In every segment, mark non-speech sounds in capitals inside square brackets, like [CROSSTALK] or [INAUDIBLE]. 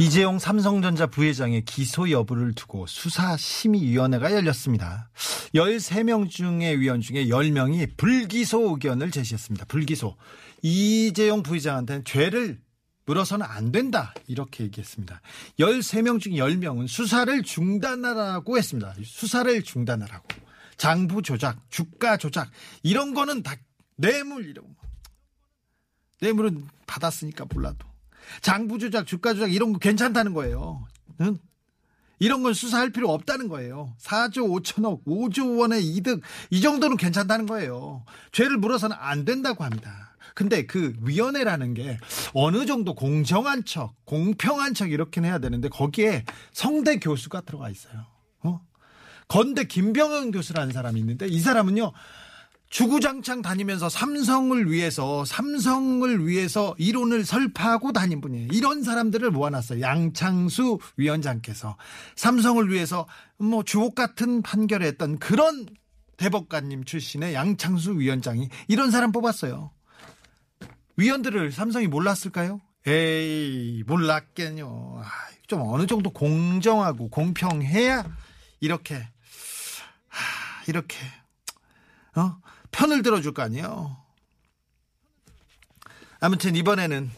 이재용 삼성전자 부회장의 기소 여부를 두고 수사심의위원회가 열렸습니다. 13명 중의 위원 중에 10명이 불기소 의견을 제시했습니다. 불기소. 이재용 부회장한테는 죄를 물어서는 안 된다. 이렇게 얘기했습니다. 13명 중 10명은 수사를 중단하라고 했습니다. 수사를 중단하라고. 장부 조작, 주가 조작, 이런 거는 다 뇌물, 이런 거. 뇌물은 받았으니까 몰라도. 장부 조작, 주가 조작 이런 거 괜찮다는 거예요. 응? 이런 건 수사할 필요 없다는 거예요. 4조 5천억, 5조 원의 이득 이 정도는 괜찮다는 거예요. 죄를 물어서는 안 된다고 합니다. 근데 그 위원회라는 게 어느 정도 공정한 척, 공평한 척 이렇게 해야 되는데 거기에 성대 교수가 들어가 있어요. 어? 건대 김병현 교수라는 사람이 있는데 이 사람은요. 주구장창 다니면서 삼성을 위해서 삼성을 위해서 이론을 설파하고 다닌 분이에요. 이런 사람들을 모아놨어요. 양창수 위원장께서 삼성을 위해서 뭐 주옥 같은 판결을 했던 그런 대법관님 출신의 양창수 위원장이 이런 사람 뽑았어요. 위원들을 삼성이 몰랐을까요? 에이 몰랐겠요. 아, 좀 어느 정도 공정하고 공평해야 이렇게 하, 이렇게 어? 편을 들어줄 거 아니에요. 아무튼 이번에는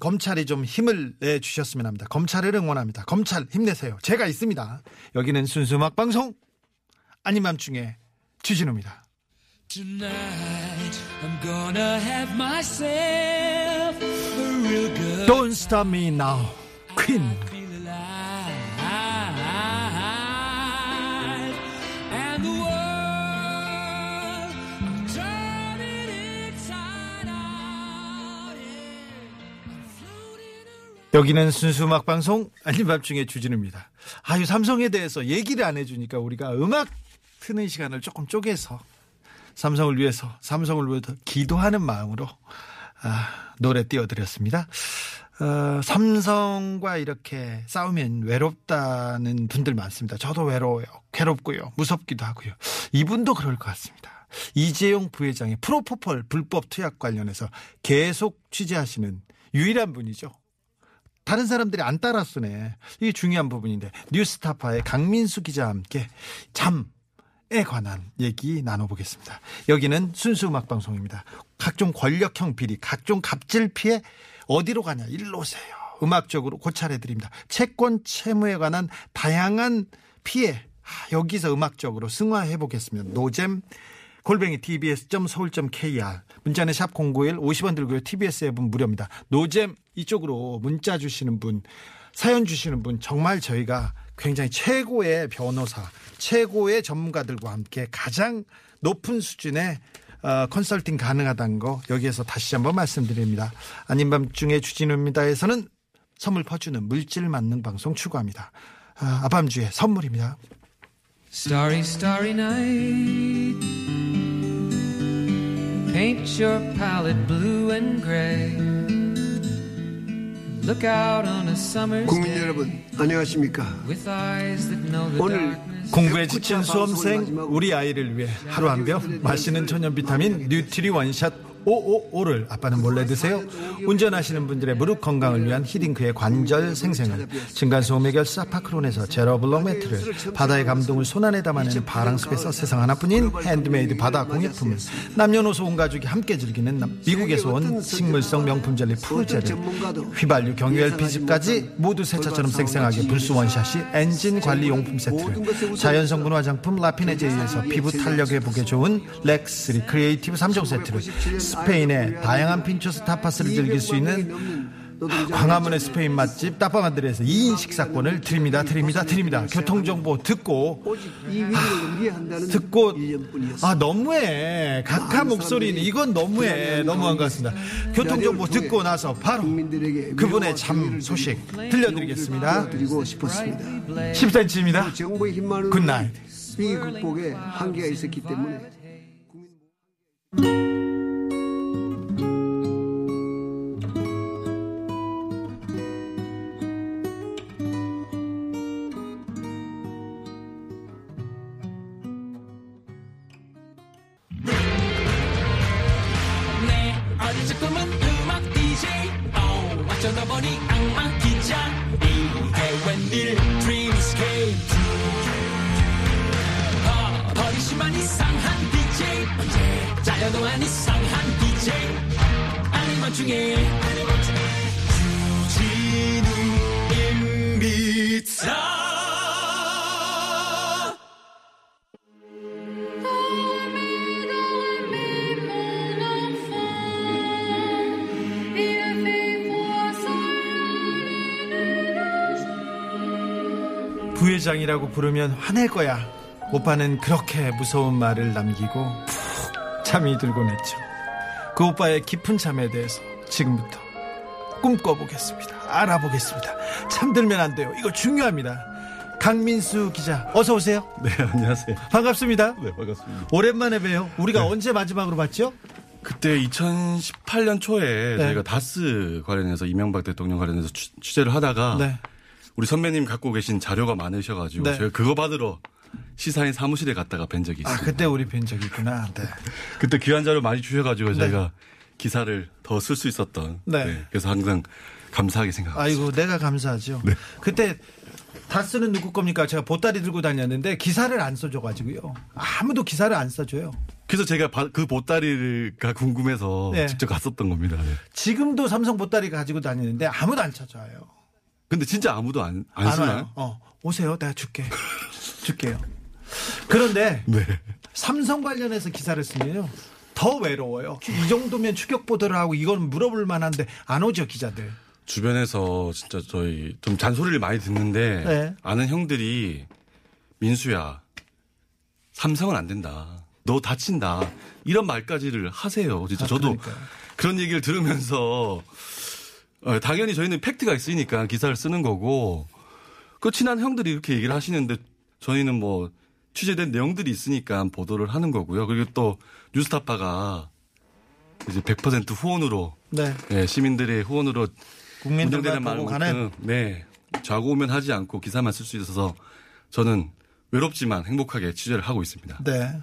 검찰이 좀 힘을 내 주셨으면 합니다. 검찰을 응원합니다. 검찰 힘내세요. 제가 있습니다. 여기는 순수 음악 방송 아닌 밤중에 주진우입니다. Tonight I'm gonna have myself a real good Don't stop me now. 퀸. 여기는 순수 음악 방송 아닌 밤중에 주진우입니다. 아유 삼성에 대해서 얘기를 안 해주니까 우리가 음악 트는 시간을 조금 쪼개서 삼성을 위해서 삼성을 위해서 기도하는 마음으로 아, 노래 띄워드렸습니다. 어, 삼성과 이렇게 싸우면 외롭다는 분들 많습니다. 저도 외로워요. 괴롭고요. 무섭기도 하고요. 이분도 그럴 것 같습니다. 이재용 부회장의 프로포폴 불법 투약 관련해서 계속 취재하시는 유일한 분이죠. 다른 사람들이 안 따라 쓰네. 이게 중요한 부분인데 뉴스타파의 강민수 기자와 함께 잠 에 관한 얘기 나눠보겠습니다. 여기는 순수 음악 방송입니다. 각종 권력형 비리, 각종 갑질 피해 어디로 가냐? 일로 오세요. 음악적으로 고찰해 드립니다. 채권 채무에 관한 다양한 피해 아, 여기서 음악적으로 승화해 보겠습니다. 노잼 골뱅이 tbs.서울.kr 문자는 샵 091 50원 들고요. TBS 앱은 무료입니다. 노잼 이쪽으로 문자 주시는 분 사연 주시는 분 정말 저희가 굉장히 최고의 변호사 최고의 전문가들과 함께 가장 높은 수준의 어, 컨설팅 가능하다는 거 여기에서 다시 한번 말씀드립니다. 아닌 밤중에 주진우입니다에서는 선물 퍼주는 물질 맞는 방송 추구합니다. 아, 아밤주의 선물입니다. Starry, starry night. Paint your palette blue and gray. Look out on a summer's 국민 여러분 안녕하십니까 with eyes that know the 오늘 darkness. 공부에 지친 수험생 우리 아이를 위해 하루 한병 맛있는 천연 비타민 뉴트리 원샷 555를 아빠는 몰래 드세요. 운전하시는 분들의 무릎 건강을 위한 히딩크의 관절 생생을 층간소음 해결사 파크론에서 제로블록 매트를 바다의 감동을 손안에 담아내는 바랑숲에서 세상 하나뿐인 핸드메이드 바다 공예품을 남녀노소 온 가족이 함께 즐기는 남- 미국에서 온 식물성 명품 젤리 푸르제를 휘발유 경유 LPG까지 모두 새 차처럼 생생하게 불수 원샷이 엔진 관리 용품 세트를 자연 성분 화장품 라피네제이에서 피부 탄력 회복에 좋은 렉스리 크리에이티브 3종 세트를 스페인의 다양한 핀초스 타파스를 즐길 수 있는 광화문의 스페인 맛집 따빠만들에서 2인 식사권을 드립니다 드립니다 드립니다. 교통정보 듣고 이해한다는 듣고. 아 너무해. 각하 목소리는 이건 너무해. 너무한 것 같습니다. 교통정보 듣고 나서 바로 그분의 참 소식 들려드리겠습니다. 드리고 싶었습니다. 10cm입니다 정부의 힘만으로 good night. 위기 극복에 한계가 있었기 때문에 부회장이라고 부르면 화낼 거야. 오빠는 그렇게 무서운 말을 남기고 푹 잠이 들곤 했죠. 그 오빠의 깊은 잠에 대해서 지금부터 꿈꿔보겠습니다. 알아보겠습니다. 잠들면 안 돼요. 이거 중요합니다. 강민수 기자, 어서 오세요. 네, 안녕하세요. 반갑습니다. 네, 반갑습니다. 오랜만에 봬요. 우리가 언제 마지막으로 봤죠? 그때 2018년 초에 네. 저희가 다스 관련해서 이명박 대통령 관련해서 취, 재를 하다가 네. 우리 선배님 갖고 계신 자료가 많으셔가지고 네. 제가 그거 받으러 시사인 사무실에 갔다가 뵌 적이 아, 있어요. 그때 우리 뵌 적이 있구나. 네. [LAUGHS] 그때 귀한 자료 많이 주셔가지고 저희가 기사를 더 쓸 수 있었던. 네. 그래서 항상 감사하게 생각하고 아이고, 내가 감사하죠. 네. 그때 다스는 누구 겁니까? 제가 보따리 들고 다녔는데 기사를 안 써줘가지고요. 아무도 기사를 안 써줘요. 그래서 제가 바- 그 보따리가 궁금해서 네. 직접 갔었던 겁니다. 네. 지금도 삼성 보따리 가지고 다니는데 아무도 안 찾아와요. 근데 진짜 아무도 안, 안, 안? 와요. 어, 오세요. 내가 줄게. 줄게요. 그런데 네. 삼성 관련해서 기사를 쓰면요. 더 외로워요. 이 정도면 추격 보도를 하고 이건 물어볼 만한데 안 오죠, 기자들. 주변에서 진짜 저희 좀 잔소리를 많이 듣는데 네. 아는 형들이 민수야 삼성은 안 된다. 너 다친다. 이런 말까지를 하세요. 진짜 아, 저도 그러니까요. 그런 얘기를 들으면서 어, 당연히 저희는 팩트가 있으니까 기사를 쓰는 거고 그 친한 형들이 이렇게 얘기를 하시는데 저희는 뭐 취재된 내용들이 있으니까 보도를 하는 거고요. 그리고 또 뉴스타파가 이제 100% 후원으로 네. 예, 시민들의 후원으로 국민들만 보고 가는. 네 좌고우면 하지 않고 기사만 쓸 수 있어서 저는 외롭지만 행복하게 취재를 하고 있습니다. 네.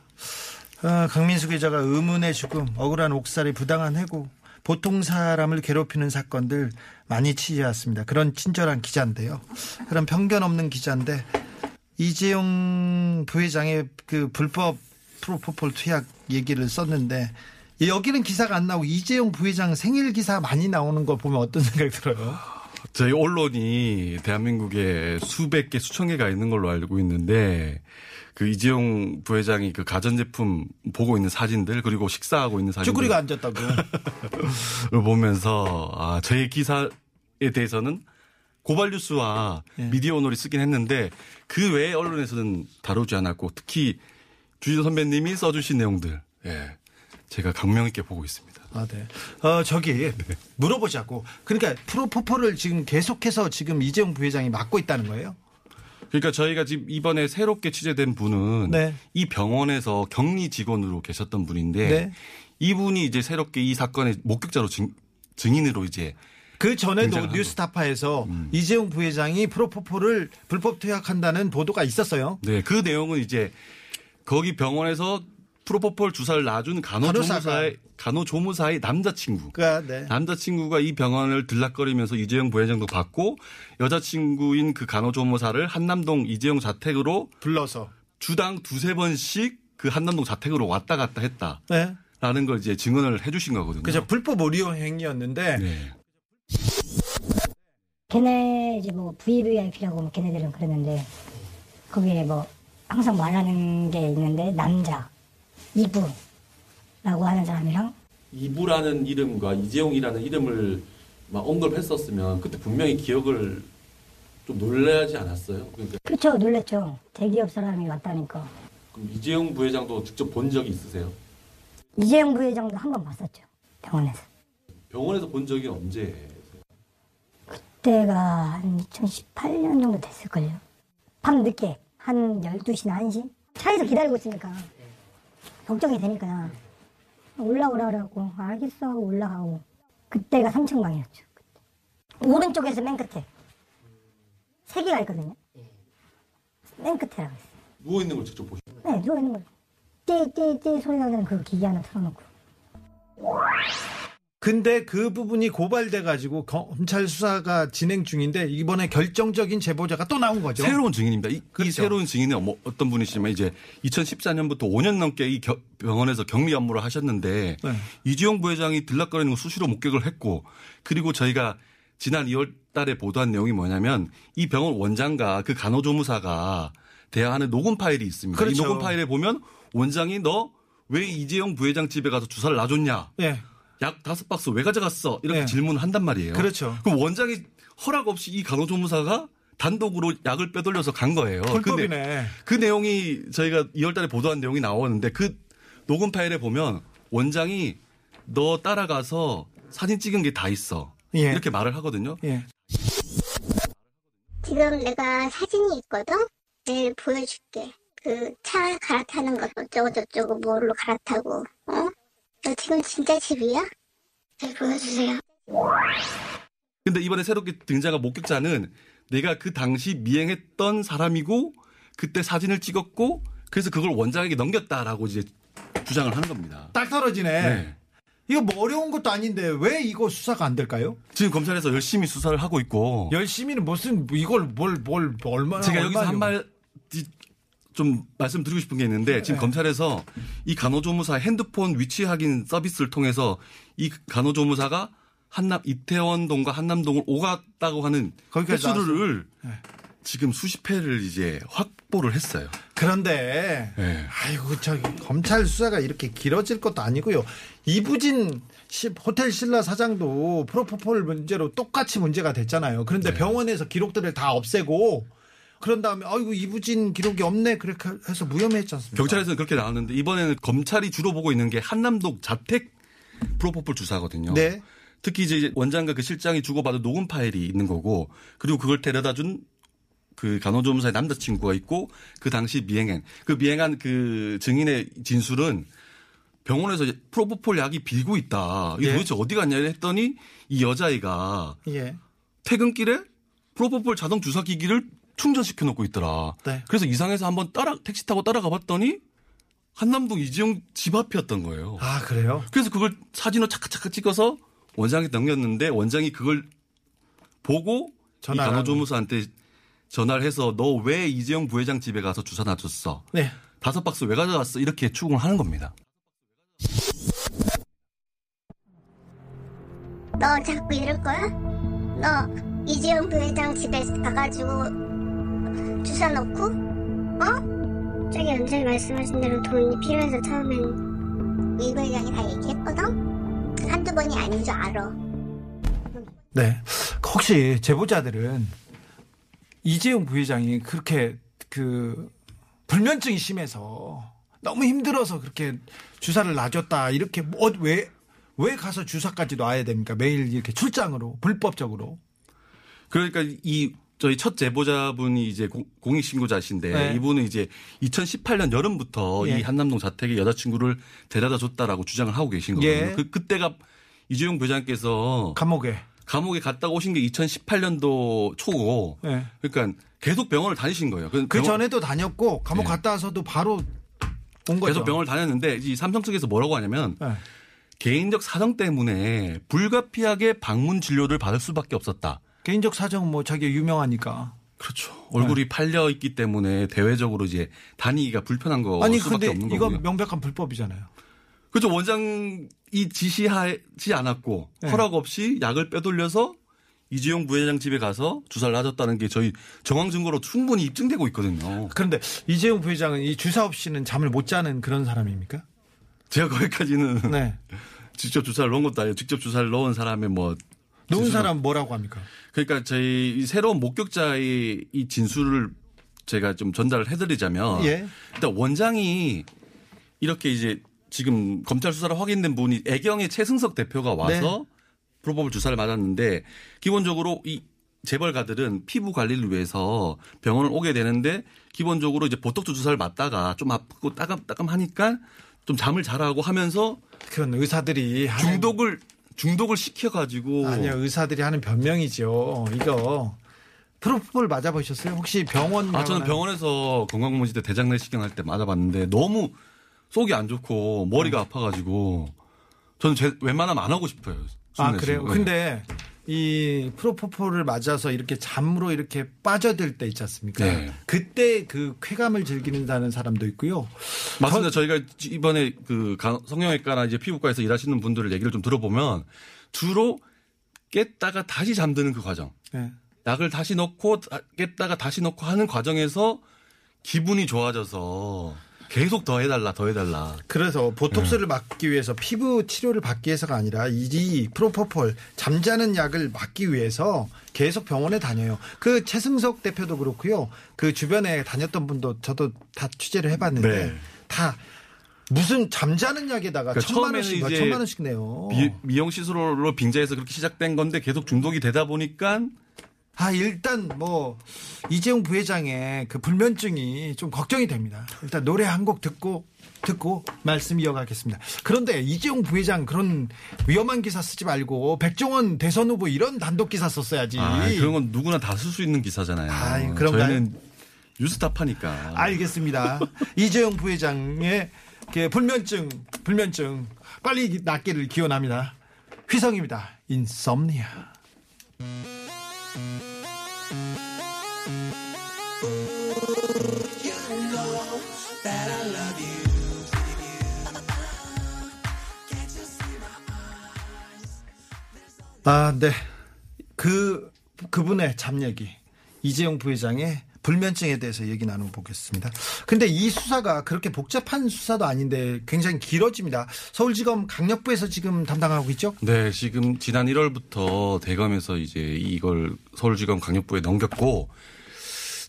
아, 강민수 기자가 의문의 죽음, 억울한 옥살이, 부당한 해고, 보통 사람을 괴롭히는 사건들 많이 취재했습니다. 그런 친절한 기자인데요. 그런 편견 없는 기자인데 이재용 부회장의 그 불법 프로포폴 투약 얘기를 썼는데 여기는 기사가 안 나오고 이재용 부회장 생일 기사 많이 나오는 거 보면 어떤 생각이 들어요? 저희 언론이 대한민국에 수백 개, 수천 개가 있는 걸로 알고 있는데 그 이재용 부회장이 그 가전제품 보고 있는 사진들 그리고 식사하고 있는 사진들 쭈구리가 앉았다고. 를 [LAUGHS] 보면서 아 저희 기사에 대해서는 고발 뉴스와 예. 미디어 오늘이 쓰긴 했는데 그 외에 언론에서는 다루지 않았고 특히 주진 선배님이 써주신 내용들 예 제가 감명 있게 보고 있습니다. 아, 네. 어, 저기, 물어보자고. 그러니까, 프로포폴을 지금 계속해서 지금 이재용 부회장이 맡고 있다는 거예요? 그러니까 저희가 지금 이번에 새롭게 취재된 분은 네. 이 병원에서 격리 직원으로 계셨던 분인데 네. 이분이 이제 새롭게 이 사건의 목격자로 증, 증인으로 이제 그 전에도. 뉴스타파에서 음. 이재용 부회장이 프로포폴을 불법 투약한다는 보도가 있었어요. 네, 그 내용은 이제 거기 병원에서 프로포폴 주사를 놔준. 간호조무사의 간호조무사의 남자친구. 그러니까 네. 남자친구가 이 병원을 들락거리면서 이재용 부회장도 받고 여자친구인 그 간호조무사를 한남동 이재용 자택으로 불러서. 주당 두세 번씩 그 한남동 자택으로 왔다 갔다 했다. 네. 라는 걸 이제 증언을 해주신 거거든요. 그죠. 불법 의료 행위였는데 네. 걔네 이제 뭐 VVIP라고 뭐 걔네들은 그러는데 거기에 뭐 항상 말하는 게 있는데 남자 이부라고 하는 사람이랑 이부라는 이름과 이재용이라는 이름을 막 언급했었으면 그때 분명히 기억을 좀 놀라지 않았어요. 그러니까 그렇죠. 놀랬죠. 대기업 사람이 왔다니까. 그럼 이재용 부회장도 직접 본 적이 있으세요? 이재용 부회장도 한 번 봤었죠. 병원에서. 병원에서 본 적이 언제? 그때가 한 2018년 정도 됐을걸요. 밤 늦게 한 12시나 1시 차에서 기다리고 있으니까 걱정이 되니까 올라오라고 알겠어 하고 올라가고 그때가 3층 방이었죠. 오른쪽에서 맨 끝에 세 개가 있거든요. 맨 끝에라고 했어요. 누워 있는 걸 직접 보셨. 네, 누워 있는 거예요. 띠띠띠 소리 나는 그 기계 하나 틀어놓고. 근데 그 부분이 고발돼 가지고 검찰 수사가 진행 중인데 이번에 결정적인 제보자가 또 나온 거죠. 새로운 증인입니다. 이, 이 그렇죠. 새로운 증인은 뭐 어떤 분이시냐면 이제 2014년부터 5년 넘게 이 겨- 병원에서 격리 업무를 하셨는데 네. 이주영 부회장이 들락거리는 거 수시로 목격을 했고 그리고 저희가 지난 2월 달에 보도한 내용이 뭐냐면 이 병원 원장과 그 간호조무사가 대화하는 녹음 파일이 있습니다. 그렇죠. 이 녹음 파일에 보면 원장이 너 왜 이재용 부회장 집에 가서 주사를 놔줬냐? 예. 약 다섯 박스 왜 가져갔어? 이렇게 네. 질문을 한단 말이에요. 그렇죠. 그럼 원장이 허락 없이 이 간호조무사가 단독으로 약을 빼돌려서 간 거예요. 불법이네. 근데 그 내용이 저희가 2월 달에 보도한 내용이 나오는데 그 녹음 파일에 보면 원장이 너 따라가서 사진 찍은 게 다 있어. 예. 이렇게 말을 하거든요. 예. 지금 내가 사진이 있거든? 내일 보여줄게. 그 차 갈아타는 거 어쩌고 저쩌고 뭘로 갈아타고, 어? 너 지금 진짜 집이야? 네, 보여주세요. 근데 이번에 새롭게 등장한 목격자는 내가 그 당시 미행했던 사람이고 그때 사진을 찍었고 그래서 그걸 원장에게 넘겼다라고 이제 주장을 하는 겁니다. 딱 떨어지네. 네. 이거 뭐 어려운 것도 아닌데 왜 이거 수사가 안 될까요? 지금 검찰에서 열심히 수사를 하고 있고 열심히는 무슨 이걸 뭘 뭘 얼마나 제가 여기서 한 말 좀 말씀드리고 싶은 게 있는데 지금 네. 검찰에서 이 간호조무사 핸드폰 위치 확인 서비스를 통해서 이 간호조무사가 한남 이태원동과 한남동을 오갔다고 하는 거기까지 횟수를 네. 지금 수십 회를 이제 확보를 했어요. 그런데 네. 아이고 저기 검찰 수사가 이렇게 길어질 것도 아니고요. 이부진 시- 호텔 신라 사장도 프로포폴 문제로 똑같이 문제가 됐잖아요. 그런데 네. 병원에서 기록들을 다 없애고 그런 다음에 아이고 이부진 기록이 없네 그렇게 해서 무혐의했지 않습니까? 경찰에서는 그렇게 나왔는데 이번에는 검찰이 주로 보고 있는 게 한남동 자택 프로포폴 주사거든요. 네. 특히 이제 원장과 그 실장이 주고받은 녹음 파일이 있는 거고 그리고 그걸 데려다 준 그 간호조무사의 남자친구가 있고 그 당시 미행한 그 미행한 그 증인의 진술은 병원에서 프로포폴 약이 빌고 있다. 이게 예. 도대체 어디 갔냐 했더니 이 여자아이가 예. 퇴근길에 프로포폴 자동 주사 기기를 충전시켜 놓고 있더라. 네. 그래서 이상해서 한번 따라 택시 타고 따라가 봤더니 한남동 이지용 집 앞이었던 거예요. 아 그래요? 그래서 그걸 사진으로 착각착각 찍어서 원장한테 넘겼는데 원장이 그걸 보고 이 전화를 간호조무사한테 전화를 해서 너 왜 이재용 부회장 집에 가서 주사 놔줬어? 네. 다섯 박스 왜 가져갔어? 이렇게 추궁을 하는 겁니다. 너 자꾸 이럴 거야? 너 이재용 부회장 집에 가가지고 주사 넣고? 어? 저기 원장이 말씀하신 대로 돈이 필요해서 처음엔 이 부회장이 다 얘기했거든? 한두 번이 아닌 줄 알아. 네. 혹시 제보자들은 이재용 부회장이 그렇게 그 불면증이 심해서 너무 힘들어서 그렇게 주사를 놔줬다 이렇게 뭐왜왜 가서 주사까지 놔야 됩니까? 매일 이렇게 출장으로 불법적으로. 그러니까 이 저희 첫 제보자분이 이제 공- 공익 신고자신데 네. 이분은 이제 2018년 여름부터 예. 이 한남동 자택에 여자친구를 데려다 줬다라고 주장을 하고 계신 거거든요. 예. 그, 그때가 이재용 부회장께서 감옥에. 감옥에 갔다가 오신 게 2018년도 초고 예. 그러니까 계속 병원을 다니신 거예요. 그그 병원- 전에도 다녔고 감옥 네. 갔다 와서도 바로 온 거죠. 계속 병원을 다녔는데 이 삼성 측에서 뭐라고 하냐면 네. 개인적 사정 때문에 불가피하게 방문 진료를 받을 수밖에 없었다. 개인적 사정은 뭐 자기가 유명하니까. 그렇죠. 얼굴이 팔려 있기 때문에 대외적으로 이제 다니기가 불편한 거 아니 수밖에 근데 없는 이건 거고요. 명백한 불법이잖아요. 그렇죠. 원장이 지시하지 않았고 네. 허락 없이 약을 빼돌려서 이재용 부회장 집에 가서 주사를 놔줬다는 게 저희 정황 증거로 충분히 입증되고 있거든요. 그런데 이재용 부회장은 이 주사 없이는 잠을 못 자는 그런 사람입니까? 제가 거기까지는 네. [LAUGHS] 직접 주사를 넣은 것도 아니고 직접 주사를 넣은 사람의 뭐 놓은 진술을- 사람 뭐라고 합니까? 그러니까 저희 이 새로운 목격자의 이 진술을 제가 좀 전달을 해드리자면 예. 일단 원장이 이렇게 이제 지금 검찰 수사로 확인된 분이 애경의 최승석 대표가 와서 네. 프로법을 주사를 맞았는데 기본적으로 이 재벌가들은 피부 관리를 위해서 병원을 오게 되는데 기본적으로 이제 보톡스 주사를 맞다가 좀 아프고 따끔따끔하니까 좀 잠을 자라고 하면서 그런 의사들이 중독을 중독을 시켜가지고 아니요 의사들이 하는 변명이죠. 이거 프로포폴 맞아보셨어요? 혹시 병원 아, 저는 병원에서 건강검진 때 대장 내시경 할 때 맞아봤는데 너무 속이 안 좋고 머리가 음. 아파가지고 저는 제, 웬만하면 안 하고 싶어요. 아 그래요? 내시경. 근데 이 프로포폴을 맞아서 이렇게 잠으로 이렇게 빠져들 때 있지 않습니까? 네. 그때 그 쾌감을 즐기는다는 사람도 있고요. 맞습니다. 저 희가 이번에 그 강- 성형외과나 이제 피부과에서 일하시는 분들을 얘기를 좀 들어보면 주로 깼다가 다시 잠드는 그 과정. 네. 약을 다시 넣고 다- 깼다가 다시 넣고 하는 과정에서 기분이 좋아져서 계속 더 해달라 더 해달라. 그래서 네. 보톡스를 맞기 위해서 피부 치료를 받기 위해서가 아니라 이 프로포폴 잠자는 약을 맞기 위해서 계속 병원에 다녀요. 그 최승석 대표도 그렇고요. 그 주변에 다녔던 분도 저도 다 취재를 해봤는데 네. 다 무슨 잠자는 약에다가 그러니까 천만 원씩 천만 원씩 내요. 미, 미용 시술로 빙자해서 그렇게 시작된 건데 계속 중독이 되다 보니까 아 일단 뭐 이재용 부회장의 그 불면증이 좀 걱정이 됩니다. 일단 노래 한 곡 듣고 듣고 말씀 이어가겠습니다. 그런데 이재용 부회장 그런 위험한 기사 쓰지 말고 백종원 대선 후보 이런 단독 기사 썼어야지. 아, 그런 건 누구나 다 쓸 수 있는 기사잖아요. 아이, 그런가요? 저희는 뉴스타파니까. 알겠습니다. 이재용 부회장의 그 불면증 불면증 빨리 낫기를 기원합니다. 휘성입니다. 인썸니아. 아, 네. 그, 그분의 잡 얘기. 이재용 부회장의 불면증에 대해서 얘기 나눠보겠습니다. 근데 이 수사가 그렇게 복잡한 수사도 아닌데 굉장히 길어집니다. 서울지검 강력부에서 지금 담당하고 있죠? 네, 지금 지난 1월부터 대검에서 이제 이걸 서울지검 강력부에 넘겼고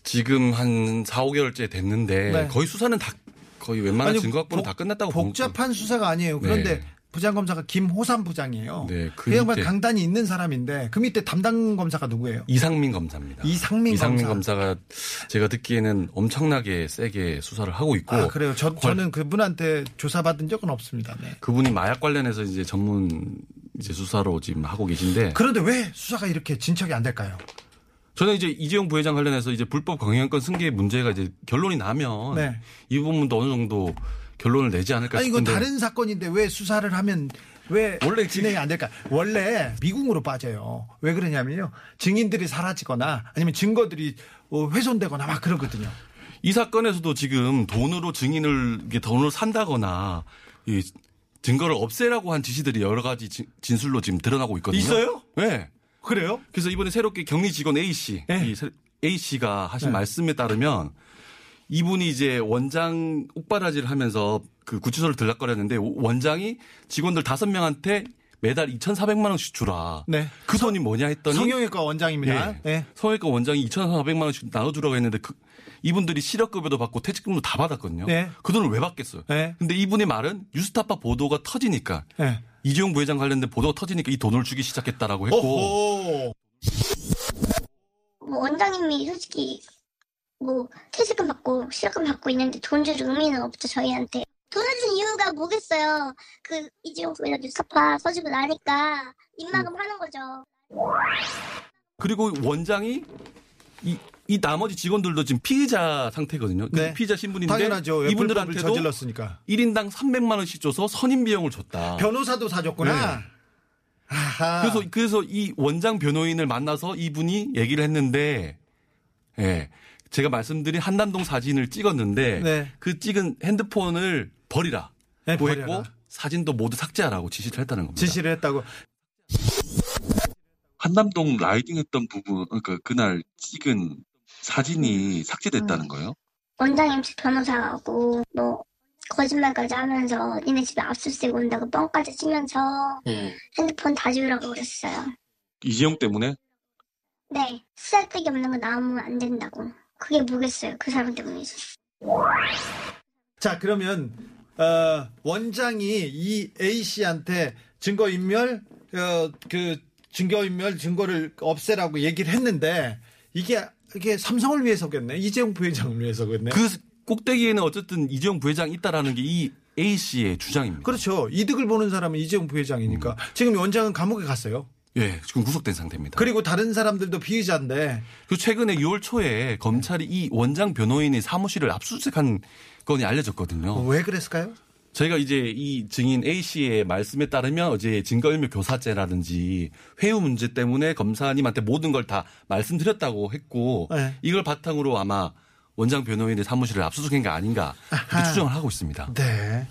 지금 한 4, 5개월째 됐는데 네. 거의 수사는 다 거의 웬만한 증거 확보는 복- 다 끝났다고 본 복잡한 수사가 아니에요. 그런데 네. 부장검사가 김호삼 부장이에요. 네, 그, 그 양반 강단이 있는 사람인데 그 밑에 담당 검사가 누구예요? 이상민 검사입니다. 이상민 검사. 검사 가 제가 듣기에는 엄청나게 세게 수사를 하고 있고 아, 그래요. 저, 관- 저는 그분한테 조사받은 적은 없습니다. 네. 그분이 마약 관련해서 이제 전문 이제 수사로 지금 하고 계신데 그런데 왜 수사가 이렇게 진척이 안 될까요? 저는 이제 이재용 부회장 관련해서 이제 불법 강행권 승계 문제가 이제 결론이 나면 네. 이 부분도 어느 정도 결론을 내지 않을까 아니 이건 다른 사건인데 왜 수사를 하면 왜 원래 진행이 안 될까? 원래 미궁으로 빠져요. 왜 그러냐면요. 증인들이 사라지거나 아니면 증거들이 어, 훼손되거나 막 그러거든요. 이 사건에서도 지금 돈으로 증인을 이게 돈으로 산다거나 이 증거를 없애라고 한 지시들이 여러 가지 진- 진술로 지금 드러나고 있거든요. 있어요? 네. 그래요? 그래서 이번에 새롭게 격리 직원 A 씨, 네. A 씨가 하신 네. 말씀에 따르면 이분이 이제 원장 옥바라지를 하면서 그 구치소를 들락거렸는데 원장이 직원들 다섯 명한테 매달 2,400만 원씩 주라. 네. 그 돈이 뭐냐 했더니 성형외과 원장입니다. 예. 네. 성형외과 원장이 2,400만 원씩 나눠주라고 했는데 그 이분들이 실업급여도 받고 퇴직금도 다 받았거든요. 네. 그 돈을 왜 받겠어요? 네. 근데 이분의 말은 뉴스타파 보도가 터지니까 네. 이재용 부회장 관련된 보도가 터지니까 이 돈을 주기 시작했다라고 했고. 뭐 원장님이 솔직히 뭐 퇴직금 받고 실업금 받고 있는데 돈 줄 의미는 없죠 저희한테. 돈을 준 이유가 뭐겠어요? 그 이재용 부회장 뉴스타파 써주고 나니까 입막음. 하는 거죠. 그리고 원장이 이, 이 나머지 직원들도 지금 피의자 상태거든요. 그 네. 피의자 신분인데 당연하죠. 이분들한테도 저질렀으니까. 1인당 300만 원씩 줘서 선임 비용을 줬다. 변호사도 사줬구나. 네. 아하. 그래서 그래서 이 원장 변호인을 만나서 이분이 얘기를 했는데 예. 제가 말씀드린 한남동 사진을 찍었는데 네. 그 찍은 핸드폰을 버리라. 네, 고. 했고 사진도 모두 삭제하라고 지시를 했다는 겁니다. 지시를 했다고. 한남동 라이딩 했던 부분, 그러니까 그날 찍은 사진이 삭제됐다는 거예요? 원장님 집 변호사하고 뭐 거짓말까지 하면서 니네 집에 압수수색 온다고 뻥까지 치면서 핸드폰 다 지우라고 그랬어요 이재용 때문에? 네. 쓰잘데기 없는 거 나오면 안 된다고. 그게 뭐겠어요. 그 사람 때문이지. 자, 그러면 어, 원장이 이 A 씨한테 증거 인멸 어, 그 증거 인멸 증거를 없애라고 얘기를 했는데 이게 이게 삼성을 위해서겠네. 이재용 부회장을 위해서겠네. 그 꼭대기에는 어쨌든 이재용 부회장이 있다라는 게이 A 씨의 주장입니다. 그렇죠. 이득을 보는 사람은 이재용 부회장이니까. 지금 원장은 감옥에 갔어요. 예, 지금 구속된 상태입니다. 그리고 다른 사람들도 피의자인데 그 최근에 6월 초에 검찰이 이 원장 변호인의 사무실을 압수수색한 건이 알려졌거든요. 왜 그랬을까요? 저희가 이제 이 증인 A 씨의 말씀에 따르면 어제 증거인멸 교사죄라든지 회유 문제 때문에 검사님한테 모든 걸 다 말씀드렸다고 했고 네. 이걸 바탕으로 아마 원장 변호인의 사무실을 압수수색한 게 아닌가 아하. 추정을 하고 있습니다. 네.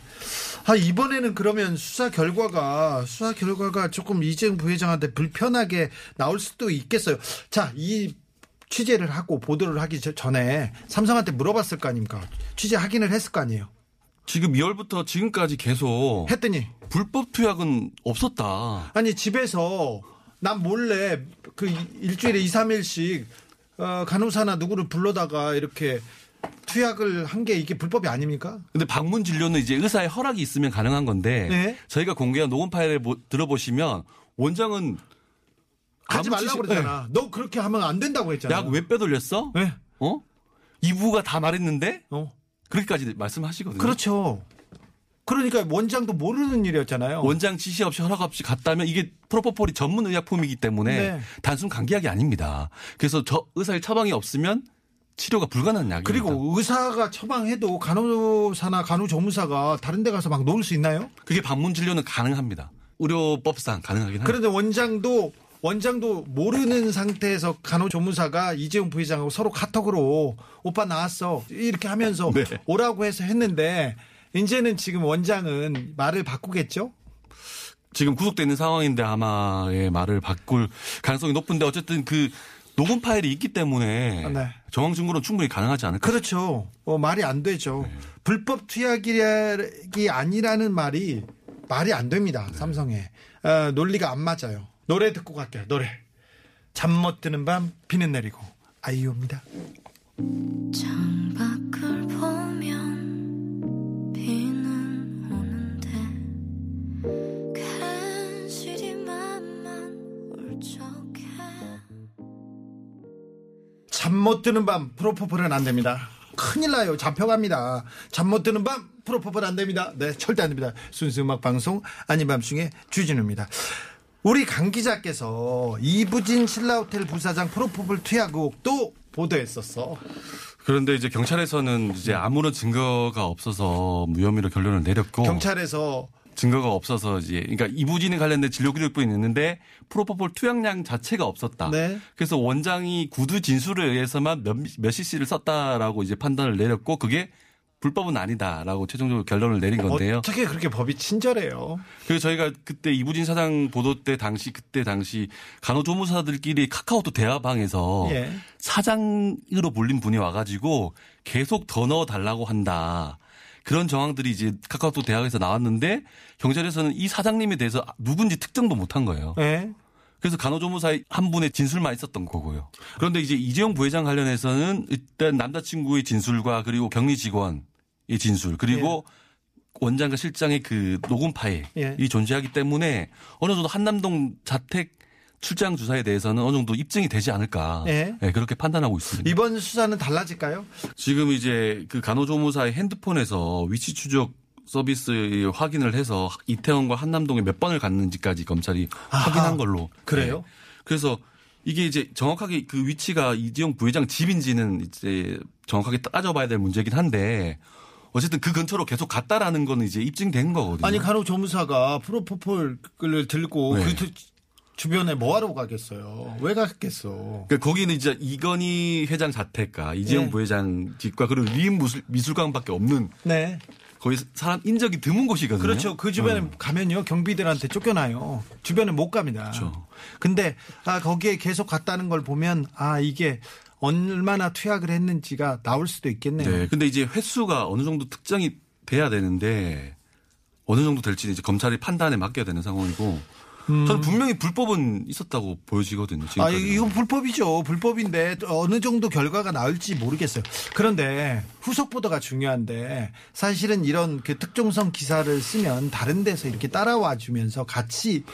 아, 이번에는 그러면 수사 결과가, 수사 결과가 조금 이재용 부회장한테 불편하게 나올 수도 있겠어요. 자, 이 취재를 하고 보도를 하기 저- 전에 삼성한테 물어봤을 거 아닙니까? 취재 확인을 했을 거 아니에요? 지금 2월부터 지금까지 계속 했더니 불법 투약은 없었다. 아니 집에서 난 몰래 그 일주일에 2, 3일씩 어, 간호사나 누구를 불러다가 이렇게 투약을 한 게 이게 불법이 아닙니까? 근데 방문 진료는 이제 의사의 허락이 있으면 가능한 건데 네. 저희가 공개한 녹음 파일을 보- 들어보시면 원장은 하지 아무 말라고 그랬잖아. 너 그렇게 하면 안 된다고 했잖아. 약 왜 빼돌렸어? 네. 어? 이부가 다 말했는데 어. 그렇게까지 말씀하시거든요. 그렇죠. 그러니까 원장도 모르는 일이었잖아요. 원장 지시 없이 허락 없이 갔다면 이게 프로포폴이 전문 의약품이기 때문에 네. 단순 감기약이 아닙니다. 그래서 저 의사의 처방이 없으면 치료가 불가능한 약입니다. 그리고 의사가 처방해도 간호사나 간호조무사가 다른 데 가서 막 놓을 수 있나요? 그게 방문 진료는 가능합니다. 의료법상 가능하긴 합니다. 그런데 원장도 원장도 모르는 상태에서 간호조무사가 이재용 부회장하고 서로 카톡으로 오빠 나왔어 이렇게 하면서 네. 오라고 해서 했는데 이제는 지금 원장은 말을 바꾸겠죠? 지금 구속돼 있는 상황인데 아마 의 말을 바꿀 가능성이 높은데 어쨌든 그 녹음 파일이 있기 때문에 아, 네. 정황 증거는 충분히 가능하지 않을까. 그렇죠. 어, 말이 안 되죠. 네. 불법 투약이 아니라는 말이 말이 안 됩니다. 네. 삼성에 어, 논리가 안 맞아요. 노래 듣고 갈게요. 노래. 잠 못 드는 밤 비는 내리고 아이유입니다. 창밖을 보면 비는 오는데 괜시리 맘만 울적해 잠 못 드는 밤 프로포폴은 안 됩니다. 큰일 나요. 잡혀갑니다. 잠 못 드는 밤 프로포폴 안 됩니다. 네, 절대 안 됩니다. 순수 음악 방송 아닌 밤중에 주진우입니다. 우리 강 기자께서 이부진 신라호텔 부사장 프로포폴 투약 의혹도 보도했었어. 그런데 이제 경찰에서는 이제 아무런 증거가 없어서 무혐의로 결론을 내렸고 경찰에서 증거가 없어서 이제 그러니까 이부진에 관련된 진료 기록부에 있는데 프로포폴 투약량 자체가 없었다. 네. 그래서 원장이 구두 진술에 의해서만 몇, 몇 cc를 썼다라고 이제 판단을 내렸고 그게 불법은 아니다라고 최종적으로 결론을 내린 건데요. 어떻게 그렇게 법이 친절해요? 그래서 저희가 그때 이부진 사장 보도 때 당시 그때 당시 간호조무사들끼리 카카오톡 대화방에서 예. 사장으로 불린 분이 와가지고 계속 더 넣어 달라고 한다. 그런 정황들이 이제 카카오톡 대화에서 나왔는데 경찰에서는 이 사장님에 대해서 누군지 특정도 못한 거예요. 네. 그래서 간호조무사 한 분의 진술만 있었던 거고요. 그런데 이제 이재용 부회장 관련해서는 일단 남자친구의 진술과 그리고 격리 직원의 진술 그리고 원장과 실장의 그 녹음 파일이 예. 존재하기 때문에 어느 정도 한남동 자택 출장 주사에 대해서는 어느 정도 입증이 되지 않을까 예. 네, 그렇게 판단하고 있습니다. 이번 수사는 달라질까요? 지금 이제 그 간호조무사의 핸드폰에서 위치 추적 서비스 확인을 해서 이태원과 한남동에 몇 번을 갔는지까지 검찰이 아하. 확인한 걸로. 그래요? 네. 그래서 이게 이제 정확하게 그 위치가 이재용 부회장 집인지는 이제 정확하게 따져봐야 될 문제긴 한데 어쨌든 그 근처로 계속 갔다라는 거는 이제 입증된 거거든요. 아니 간호조무사가 프로포폴을 들고 네. 그 주- 주변에 뭐하러 가겠어요? 왜 갔겠어? 그러니까 거기는 이제 이건희 회장 자택과 이재용 네. 부회장 집과 그리고 미술, 미술관밖에 없는 네. 거기 사람 인적이 드문 곳이거든요. 그렇죠. 그 주변에 음. 가면요 경비들한테 쫓겨나요. 주변에 못 갑니다. 그렇죠. 근데 아 거기에 계속 갔다는 걸 보면 아 이게 얼마나 투약을 했는지가 나올 수도 있겠네요. 네. 근데 이제 횟수가 어느 정도 특정이 돼야 되는데 어느 정도 될지는 이제 검찰의 판단에 맡겨야 되는 상황이고 저는 분명히 불법은 있었다고 보여지거든요. 아, 지금까지. 이건 불법이죠. 불법인데 어느 정도 결과가 나올지 모르겠어요. 그런데 후속 보도가 중요한데 사실은 이런 그 특종성 기사를 쓰면 다른 데서 이렇게 따라와 주면서 같이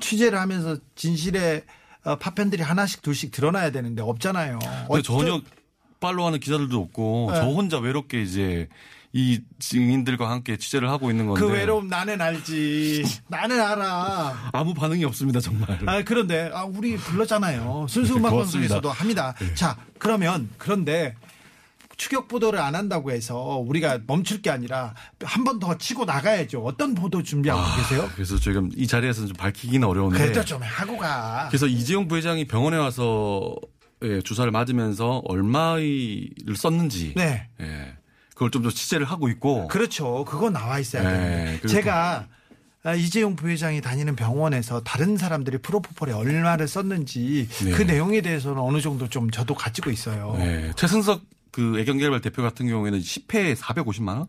취재를 하면서 진실의 어, 파편들이 하나씩 둘씩 드러나야 되는데 없잖아요. 근데 전혀 팔로우하는 기자들도 없고 네. 저 혼자 외롭게 이제 이 증인들과 함께 취재를 하고 있는 건데 그 외로움 나는 알지. 나는 알아. 아무 반응이 없습니다 정말. 아, 그런데, 아, 우리 불렀잖아요. 순수 음악. 방송에서도 합니다. 자, 그러면, 그런데, 추격 보도를 안 한다고 해서 우리가 멈출 게 아니라 한 번 더 치고 나가야죠. 어떤 보도 준비하고 계세요? 그래서 지금 이 자리에서는 좀 밝히기는 어려운데. 그래도 좀 하고 가. 그래서 이재용 부회장이 병원에 와서 예, 주사를 맞으면서 얼마를 썼는지 네. 예, 그걸 좀 더 취재를 하고 있고 그렇죠. 그거 나와 있어야 네, 돼요. 그리고 제가 아, 이재용 부회장이 다니는 병원에서 다른 사람들이 프로포폴에 얼마를 썼는지 네. 그 내용에 대해서는 어느 정도 좀 저도 가지고 있어요. 예, 최승석 그 애경개발 대표 같은 경우에는 10회에 450만 원?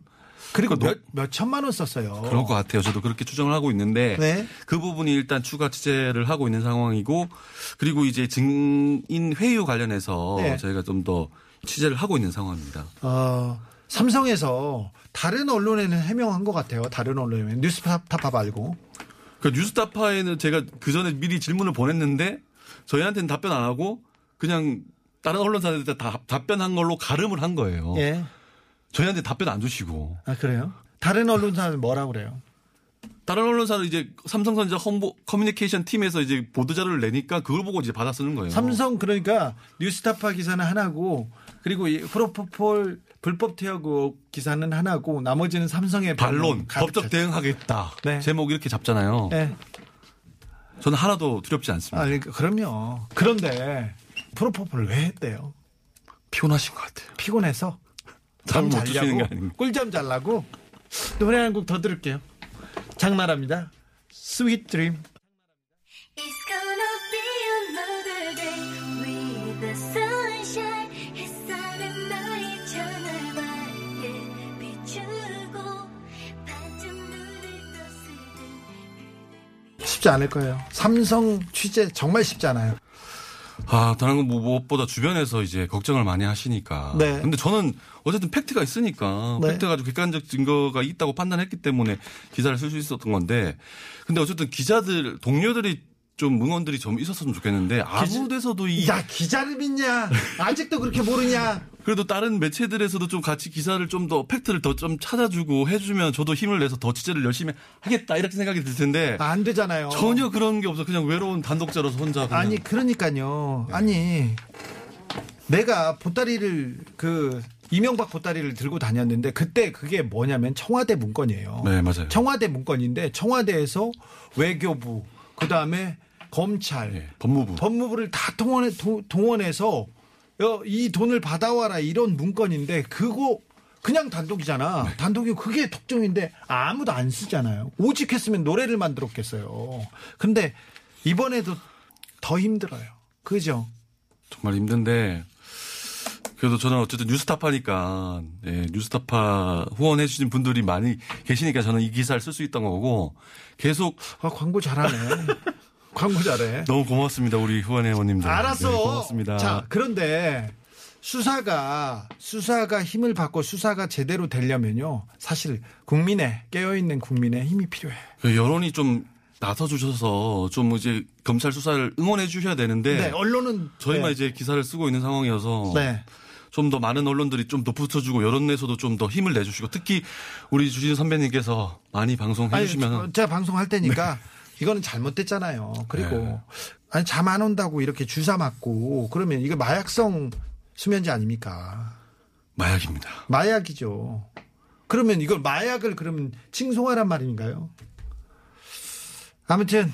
그리고 몇, 몇 천만 원 썼어요. 그럴 것 같아요. 저도 그렇게 추정을 하고 있는데 네. 그 부분이 일단 추가 취재를 하고 있는 상황이고 그리고 이제 증인 회유 관련해서 네. 저희가 좀 더 취재를 하고 있는 상황입니다. 어, 삼성에서 다른 언론에는 해명한 것 같아요. 다른 언론에 뉴스타파 말고. 그 뉴스타파에는 제가 그 전에 미리 질문을 보냈는데 저희한테는 답변 안 하고 그냥 다른 언론사한테 다 답변한 걸로 가름을 한 거예요. 예. 저희한테 답변 안 주시고 아 그래요? 다른 언론사는 뭐라 그래요? 다른 언론사는 이제 삼성전자 홍보 커뮤니케이션 팀에서 이제 보도 자료를 내니까 그걸 보고 이제 받아 쓰는 거예요. 삼성 그러니까 뉴스타파 기사는 하나고 그리고 이 프로포폴 불법 국 기사는 하나고 나머지는 삼성의 반론, 법적 찼- 대응하겠다. 네. 제목 이렇게 잡잖아요. 네. 저는 하나도 두렵지 않습니다. 아, 그러니까 그럼요. 그런데 프로포폴 왜 했대요? 피곤하신 것 같아요. 피곤해서 잠을 잠못 주시는 자려고 게? 꿀잠 잘라고 노래 한 곡 더 들을게요. 장나라입니다. Sweet Dream. It's gonna be another day with the sunshine. 햇살은 너의 창을 밝게 비추고 반쯤 눈을 떴을 쉽지 않을 거예요. 삼성 취재 정말 쉽지 않아요. 아, 다른 건뭐 무엇보다 주변에서 이제 걱정을 많이 하시니까. 네. 근데 저는 어쨌든 팩트가 있으니까 네. 팩트 가지고 객관적 증거가 있다고 판단했기 때문에 기사를 쓸 수 있었던 건데 근데 어쨌든 기자들 동료들이 좀 응원들이 좀 있었으면 좋겠는데 아무 데서도 이 야 기자를 믿냐? 아직도 그렇게 모르냐? 그래도 다른 매체들에서도 좀 같이 기사를 좀 더 팩트를 더 좀 찾아주고 해주면 저도 힘을 내서 더 취재를 열심히 하겠다 이렇게 생각이 들 텐데 안 되잖아요. 전혀 그런 게 없어 그냥 외로운 단독자로서 혼자 그냥 아니 그러니까요. 아니 내가 보따리를 그 이명박 보따리를 들고 다녔는데 그때 그게 뭐냐면 청와대 문건이에요. 네 맞아요. 청와대 문건인데 청와대에서 외교부 그 다음에 검찰 네, 법무부 법무부를 다 동원해 도- 동원해서 어, 이 돈을 받아와라 이런 문건인데 그거 그냥 단독이잖아. 네. 단독이 그게 특종인데 아무도 안 쓰잖아요. 오직 했으면 노래를 만들었겠어요. 근데 이번에도 더 힘들어요. 그죠? 정말 힘든데 그래도 저는 어쨌든 뉴스타파니까 예, 뉴스타파 후원해 주신 분들이 많이 계시니까 저는 이 기사를 쓸 수 있던 거고 계속 아, 광고 잘하네. [LAUGHS] 광고 잘해. 너무 고맙습니다 우리 후원 회원님들. 알았어. 네, 고맙습니다. 자, 그런데 수사가 수사가 힘을 받고 수사가 제대로 되려면요. 사실 국민의 깨어 있는 국민의 힘이 필요해. 그 여론이 좀 나서 주셔서 좀 이제 검찰 수사를 응원해 주셔야 되는데 네, 언론은 저희만 네. 이제 기사를 쓰고 있는 상황이어서 네. 좀 더 많은 언론들이 좀더 붙어주고 여론내에서도 좀 더 힘을 내주시고 특히 우리 주진 선배님께서 많이 방송해 주시면 제가 방송할 때니까 이거는 잘못됐잖아요. 그리고 네. 아니 잠 안 온다고 이렇게 주사 맞고 그러면 이거 마약성 수면제 아닙니까? 마약입니다. 마약이죠. 그러면 이걸 마약을 그러면 칭송하란 말인가요? 아무튼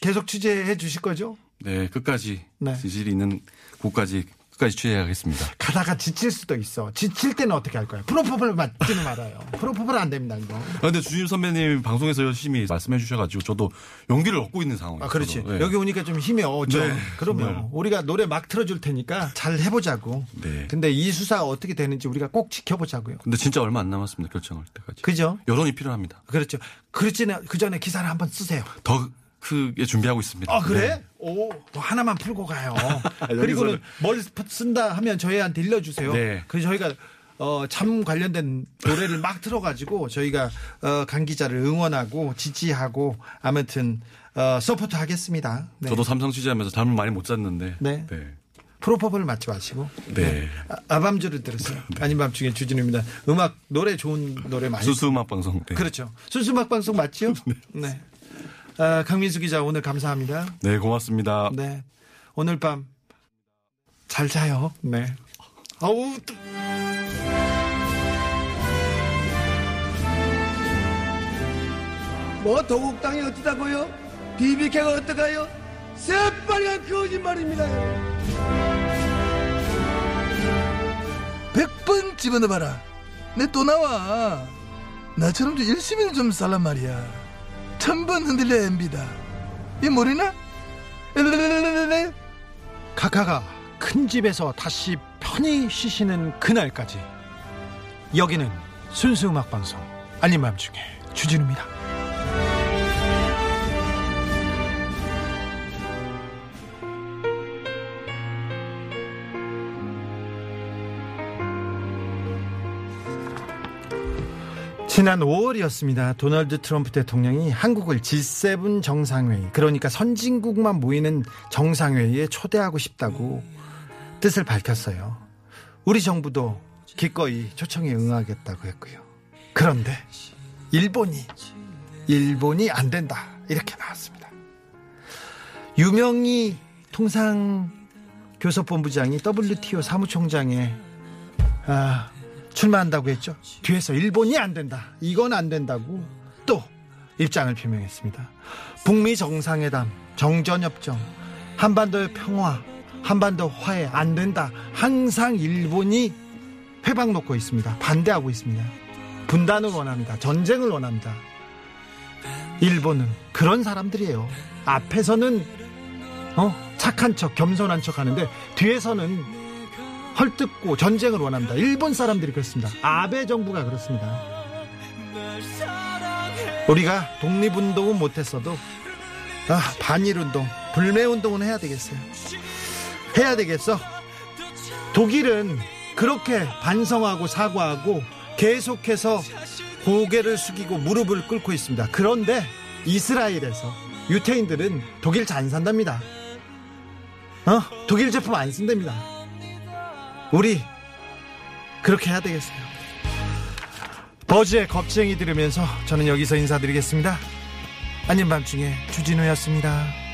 계속 취재해 주실 거죠? 네 끝까지 네. 진실이 있는 곳까지 끝까지 취재하겠습니다. 가다가 지칠 수도 있어. 지칠 때는 어떻게 할 거야? 프로포폴 맞지는 말아요. 프로포폴 안 됩니다, 이거. 아, 근데 주진 선배님 방송에서 열심히 말씀해 주셔가지고 저도 용기를 얻고 있는 상황이에요. 아, 그렇지. 네. 여기 오니까 좀 힘이 어죠. 네, 그러면 정말. 우리가 노래 막 틀어줄 테니까 잘 해보자고. 네. 근데 이 수사가 어떻게 되는지 우리가 꼭 지켜보자고요. 근데 진짜 얼마 안 남았습니다. 결정할 때까지. 그죠? 여론이 필요합니다. 그렇죠. 그렇지는 그 전에 기사를 한번 쓰세요. 더 크게 준비하고 있습니다. 아 그래? 네. 오, 뭐 하나만 풀고 가요. [LAUGHS] 그리고는 뭘 쓴다 하면 저희한테 일러주세요. 네. 그 저희가 어, 참 관련된 노래를 막 틀어가지고 저희가 어, 강 기자를 응원하고 지지하고 아무튼 어, support 하겠습니다. 네. 저도 삼성 취재하면서 잠을 많이 못 잤는데. 네. 네. 프로포폴 맞지 마시고 네. 아, 밤주를 들으세요. 아닌 밤 중에 주진우입니다. 음악 노래 좋은 노래 많이 수수 음악 방송. 네. 그렇죠. 순수 음악 방송 맞지요? [LAUGHS] 네. 아, 강민수 기자 오늘 감사합니다. 네, 고맙습니다. 네. 오늘 밤 잘 자요. 네. 아우 또- 뭐 도곡당이 어떠다고요? BBK가 어떠가요? 새빨간 거짓말입니다. 백번 집어넣어봐라. 내 또 나와. 나처럼 좀 열심히 좀 살란 말이야. 천번 흔들려 엠비다. 이 모르나? 카카가 큰 집에서 다시 편히 쉬시는 그날까지 여기는 순수 음악 방송 아닌 밤중에 주진우입니다. 지난 5월이었습니다. 도널드 트럼프 대통령이 한국을 G7 정상회의, 그러니까 선진국만 모이는 정상회의에 초대하고 싶다고 뜻을 밝혔어요. 우리 정부도 기꺼이 초청에 응하겠다고 했고요. 그런데 일본이 일본이 안 된다 이렇게 나왔습니다. 유명희 통상 교섭본부장이 WTO 사무총장에 아, 출마한다고 했죠. 뒤에서 일본이 안 된다. 이건 안 된다고 또 입장을 표명했습니다. 북미 정상회담, 정전협정, 한반도의 평화, 한반도 화해 안 된다. 항상 일본이 회방 놓고 있습니다. 반대하고 있습니다. 분단을 원합니다. 전쟁을 원합니다. 일본은 그런 사람들이에요. 앞에서는 어 착한 척, 겸손한 척 하는데 뒤에서는 헐뜯고 전쟁을 원합니다. 일본 사람들이 그렇습니다. 아베 정부가 그렇습니다. 우리가 독립운동은 못했어도 아, 반일운동, 불매운동은 해야 되겠어요. 해야 되겠어. 독일은 그렇게 반성하고 사과하고 계속해서 고개를 숙이고 무릎을 꿇고 있습니다. 그런데 이스라엘에서 유태인들은 독일 잘 안 산답니다. 어? 독일 제품 안 쓴답니다. 우리 그렇게 해야 되겠어요. 버즈의 겁쟁이 들으면서 저는 여기서 인사드리겠습니다. 아닌 밤중에 주진우였습니다.